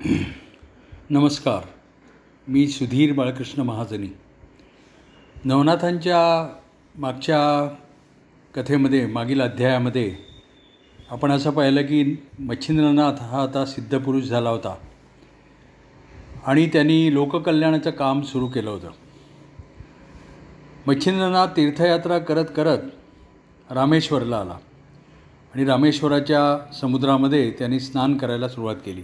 नमस्कार. मी सुधीर बाळकृष्ण महाजनी. नवनाथांच्या मागच्या कथेमध्ये मागील अध्यायामध्ये आपण असं पाहिलं की मच्छिंद्रनाथ हा आता सिद्धपुरुष झाला होता. आणि त्यांनी लोककल्याणाचं काम सुरू केलं होतं. मच्छिंद्रनाथ तीर्थयात्रा करत करत रामेश्वरला आला. आणि रामेश्वराच्या समुद्रामध्ये त्यांनी स्नान करायला सुरुवात केली.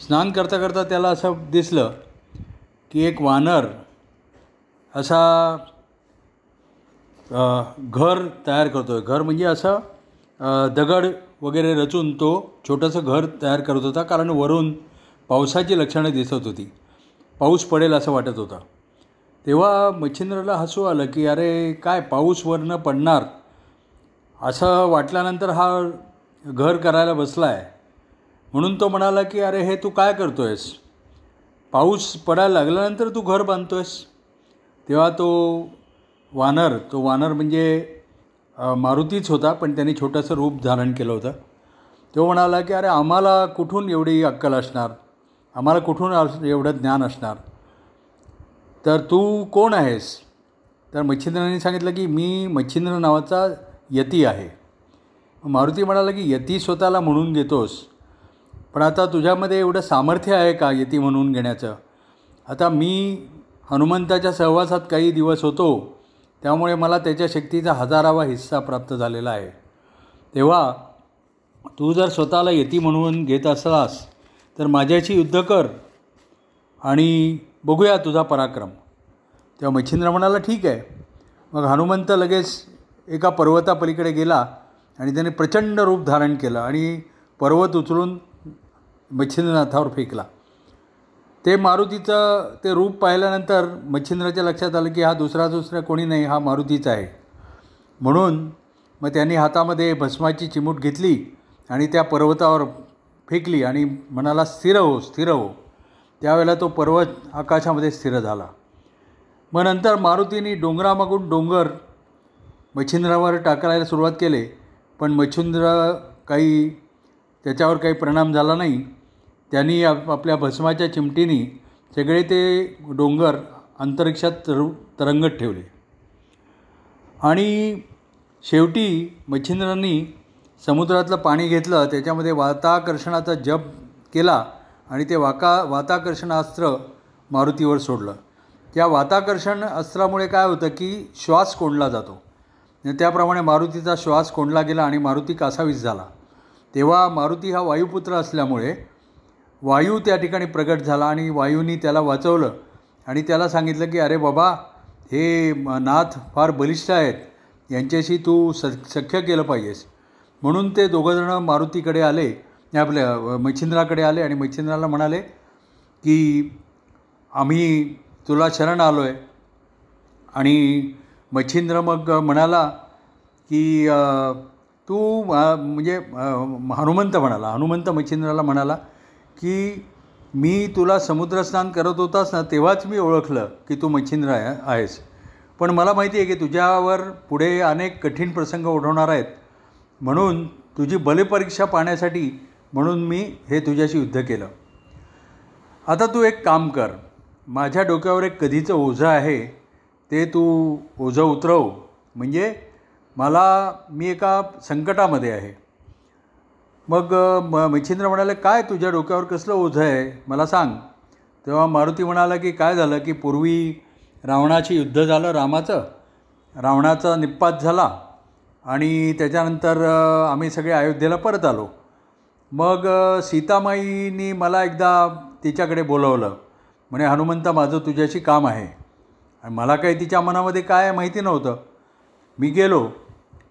स्नान करता करता त्याला असं दिसलं की एक वानर असा घर तयार करतो आहे घर म्हणजे असं दगड वगैरे रचून तो छोटंसं घर तयार करत होता कारण वरून पावसाची लक्षणं दिसत होती. पाऊस पडेल असं वाटत होता. तेव्हा मच्छिंद्रला हसू आलं की अरे काय पाऊस वरनं पडणार? असं वाटल्यानंतर हा घर करायला बसला आहे म्हणून तो म्हणाला की अरे हे तू काय करतो आहेस पाऊस पडायला लागल्यानंतर तू घर बांधतो आहेस तेव्हा तो वानर तो वानर म्हणजे मारुतीच होता पण त्याने छोटंसं रूप धारण केलं होतं. तो म्हणाला की अरे आम्हाला कुठून एवढी अक्कल असणार? आम्हाला कुठून एवढं ज्ञान असणार? तर तू कोण आहेस? तर मच्छिंद्रांनी सांगितलं की मी मच्छिंद्र नावाचा यती आहे. मारुती म्हणाला की यती स्वतःला म्हणून घेतोस पण आता तुझ्यामध्ये एवढं सामर्थ्य आहे का यती म्हणून घेण्याचं? आता मी हनुमंताच्या सहवासात काही दिवस होतो त्यामुळे मला त्याच्या शक्तीचा हजारावा हिस्सा प्राप्त झालेला आहे. तेव्हा तू जर स्वतःला यती म्हणून घेत असलास तर माझ्याशी युद्ध कर आणि बघूया तुझा पराक्रम. तेव्हा मच्छिंद्र म्हणाला ठीक आहे. मग हनुमंत लगेच एका पर्वतापलीकडे गेला आणि त्याने प्रचंड रूप धारण केलं आणि पर्वत उचलून मच्छिंद्रनाथावर फेकला. ते मारुतीचं ते रूप पाहिल्यानंतर मच्छिंद्राच्या लक्षात आलं की हा दुसरा दुसरा कोणी नाही हा मारुतीचा आहे. म्हणून मग त्यांनी हातामध्ये भस्माची चिमूट घेतली आणि त्या पर्वतावर फेकली आणि म्हणाला स्थिर हो स्थिर हो. त्यावेळेला तो पर्वत आकाशामध्ये स्थिर झाला. मग नंतर मारुतीने डोंगरामागून डोंगर मच्छिंद्रावर टाकायला सुरुवात केले पण मच्छिंद्र काही त्याच्यावर काही परिणाम झाला नाही. त्यांनी आप आपल्या भस्माच्या चिमटीनी सगळे ते डोंगर अंतरिक्षात तर तरंगत ठेवले. आणि शेवटी मच्छिंद्रांनी समुद्रातलं पाणी घेतलं त्याच्यामध्ये वाताकर्षणाचा जप केला आणि ते वाका वाताकर्षण अस्त्र मारुतीवर सोडलं. त्या वाताकर्षण अस्त्रामुळे काय होतं की श्वास कोंडला जातो. त्याप्रमाणे मारुतीचा श्वास कोंडला गेला आणि मारुती कासावीस झाला. तेव्हा मारुती हा वायुपुत्र असल्यामुळे वायू त्या ठिकाणी प्रगट झाला आणि वायूनी त्याला वाचवलं. आणि त्याला सांगितलं की अरे बाबा हे नाथ फार बलिष्ठ आहेत. यांच्याशी तू स सख्य केलं पाहिजेस. म्हणून ते दोघंजणं मारुतीकडे आले. आपल्या मच्छिंद्राकडे आले आणि मच्छिंद्राला म्हणाले की आम्ही तुला शरण आलो आहे आणि मच्छिंद्र मग म्हणाला की तू म्हणजे हनुमंत म्हणाला. हनुमंत मच्छिंद्राला म्हणाला की मी तुला समुद्रस्नान करत होतास ना तेव्हाच मी ओळखलं की तू मच्छिंद्र आहे आहेस. पण मला माहिती आहे की तुझ्यावर पुढे अनेक कठीण प्रसंग ओढवणार आहेत. म्हणून तुझी बलपरीक्षा पाहण्यासाठी म्हणून मी हे तुझ्याशी युद्ध केलं. आता तू एक काम कर. माझ्या डोक्यावर एक कधीचं ओझं आहे ते तू ओझं उतरव. म्हणजे मला मी एका संकटामध्ये आहे. मग म मच्छिंद्र म्हणाले काय तुझ्या डोक्यावर कसलं ओझं आहे? मला सांग. तेव्हा मारुती म्हणाला की काय झालं की पूर्वी रावणाची युद्ध झालं रामाचं? रावणाचा निप्पात झाला आणि त्याच्यानंतर आम्ही सगळे अयोध्येला परत आलो. मग सीतामाईनी मला एकदा तिच्याकडे बोलवलं. म्हणे हनुमंता माझं तुझ्याशी काम आहे. आणि मला काही तिच्या मनामध्ये काय माहिती नव्हतं. मी गेलो.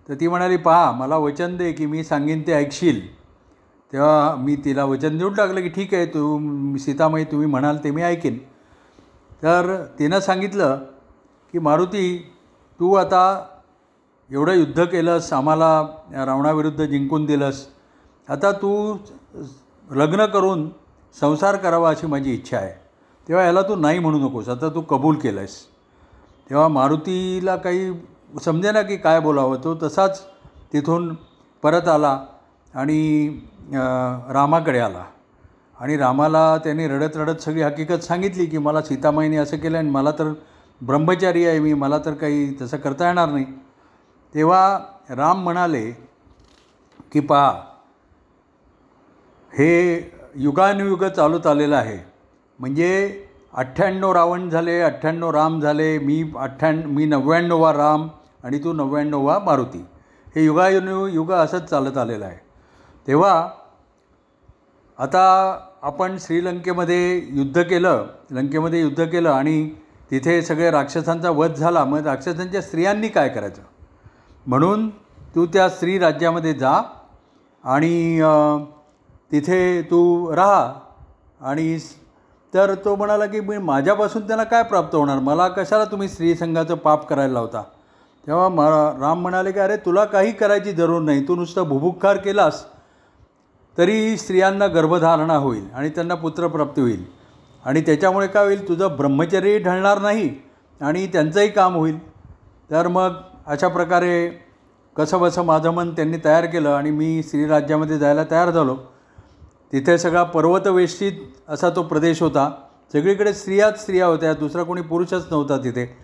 तर ती म्हणाली पहा मला वचन दे की मी सांगेन ते ऐकशील. तेव्हा मी तिला वचन देऊन टाकलं की ठीक आहे तू सीतामाई तुम्ही म्हणाल ते मी ऐकेन. तर तिनं सांगितलं की मारुती तू आता एवढं युद्ध केलंस आम्हाला रावणाविरुद्ध जिंकून दिलंस. आता तू लग्न करून संसार करावा अशी माझी इच्छा आहे. तेव्हा याला तू नाही म्हणू नकोस आता तू कबूल केलं आहेस तेव्हा मारुतीला काही समजे ना की काय बोलावं तो तसाच तिथून परत आला आणि रामाकडे आला. आणि रामाला त्यांनी रडत रडत सगळी हकीकत सांगितली की मला सीतामाईने असं केलं आणि मला तर ब्रह्मचारी आहे मी मला तर काही तसं करता येणार नाही. तेव्हा राम म्हणाले की पहा हे युगानुयुग चालत आलेलं आहे. म्हणजे अठ्ठ्याण्णव रावण झाले अठ्ठ्याण्णव राम झाले मी अठ्ठ्याण्ण मी नव्याण्णवा राम आणि तू नव्याण्णवा मारुती. हे युगायुनु युग असंच चालत आलेलं आहे. तेव्हा आता आपण श्रीलंकेमध्ये युद्ध केलं लंकेमध्ये युद्ध केलं आणि तिथे सगळे राक्षसांचा वध झाला मग राक्षसांच्या स्त्रियांनी काय करायचं? म्हणून तू त्या स्त्री राज्यामध्ये जा आणि तिथे तू राहा आणि तर तो म्हणाला की मी माझ्यापासून त्यांना काय प्राप्त होणार? मला कशाला तुम्ही स्त्रीसंघाचं पाप करायला लावता? तेव्हा म राम म्हणाले की अरे तुला काही करायची जरूर नाही. तू नुसतं भुभुक्कार केलास. तरी स्त्रियांना गर्भधारणा होईल आणि त्यांना पुत्रप्राप्ती होईल. आणि त्याच्यामुळे काय होईल? तुझं ब्रह्मचर्य ढळणार नाही आणि त्यांचंही काम होईल. तर मग अशा प्रकारे कसं बसं माझं मन त्यांनी तयार केलं आणि मी श्रीराज्यामध्ये जायला तयार झालो. तिथे सगळा पर्वतवेष्टीत असा तो प्रदेश होता. सगळीकडे स्त्रियाच स्त्रिया होत्या दुसरा कोणी पुरुषच नव्हता तिथे.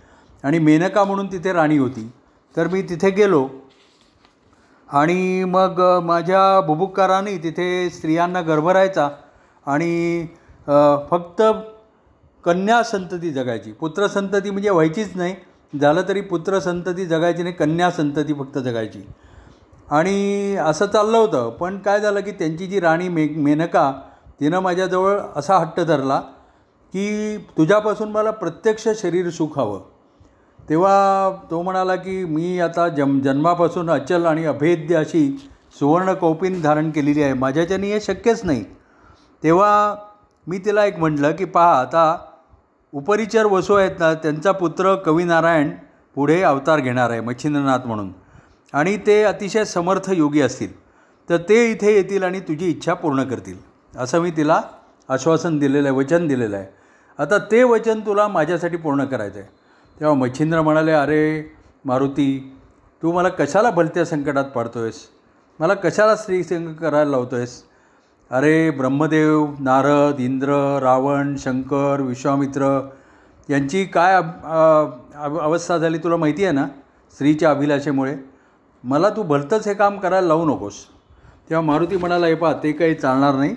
आणि मेनका म्हणून तिथे राणी होती. तर मी तिथे गेलो. आणि मग माझ्या बुबुक्काराने तिथे स्त्रियांना गर्भरायचा आणि फक्त कन्या संतती जगायची. पुत्रसंतती म्हणजे व्हायचीच नाही. झालं तरी पुत्रसंतती जगायची नाही कन्या संतती फक्त जगायची. आणि असं चाललं होतं. पण काय झालं की त्यांची जी राणी मे मेनका तिनं माझ्याजवळ असा हट्ट धरला की तुझ्यापासून मला प्रत्यक्ष शरीर सुख हवं. तेव्हा तो म्हणाला की मी आता जम जन्मापासून अचल आणि अभेद्य अशी सुवर्ण कौपीन धारण केलेली आहे. माझ्याच्यानी हे शक्यच नाही. तेव्हा मी तिला एक म्हटलं की पहा आता उपरिचर वसू आहेत ना त्यांचा पुत्र कवीनारायण पुढे अवतार घेणार आहे मच्छिंद्रनाथ म्हणून. आणि ते अतिशय समर्थ योगी असतील. तर ते इथे येतील आणि तुझी इच्छा पूर्ण करतील. असं मी तिला आश्वासन दिलेलं आहे वचन दिलेलं आहे. आता ते वचन तुला माझ्यासाठी पूर्ण करायचं आहे तेव्हा मच्छिंद्र म्हणाले अरे मारुती तू मला कशाला भलत्या संकटात पाडतो आहेस मला कशाला स्त्रीसंग करायला लावतो आहेस अरे ब्रह्मदेव नारद इंद्र रावण शंकर विश्वामित्र यांची काय अवस्था झाली तुला माहिती आहे ना? स्त्रीच्या अभिलाषेमुळे. मला तू भलतंच हे काम करायला लावू नकोस. तेव्हा मारुती म्हणाला हे पहा ते काही चालणार नाही.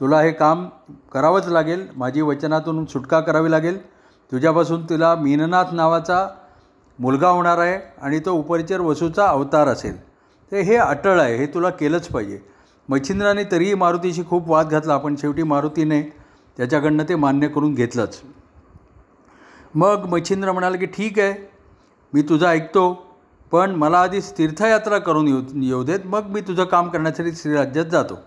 तुला हे काम करावंच लागेल. माझी वचनातून सुटका करावी लागेल. तुझ्यापासून तुला मीननाथ नावाचा मुलगा होणार आहे आणि तो उपरिचर वसूचा अवतार असेल. ते हे अटळ आहे हे तुला केलंच पाहिजे. मच्छिंद्राने तरीही मारुतीशी खूप वाद घातला पण शेवटी मारुतीने त्याच्याकडनं ते मान्य करून घेतलंच. मग मच्छिंद्र म्हणाला की ठीक आहे मी तुझं ऐकतो पण मला आधी तीर्थयात्रा करून येऊ येऊ देत मग मी तुझं काम करण्यासाठी श्रीराज्यात जातो.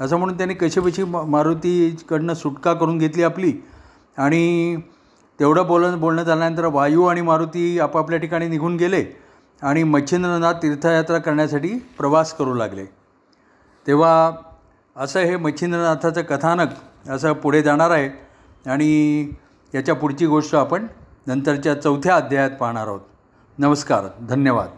असं म्हणून त्यांनी कशीबशी मारुतीकडनं सुटका करून घेतली आपली. आणि तेवढं बोलणं बोलणं झाल्यानंतर वायू आणि मारुती आपापल्या ठिकाणी निघून गेले आणि मच्छिंद्रनाथ तीर्थयात्रा करण्यासाठी प्रवास करू लागले. तेव्हा असं हे मच्छिंद्रनाथाचं कथानक असं पुढे जाणार आहे आणि याच्या पुढची गोष्ट आपण नंतरच्या चौथ्या अध्यायात पाहणार आहोत. नमस्कार धन्यवाद.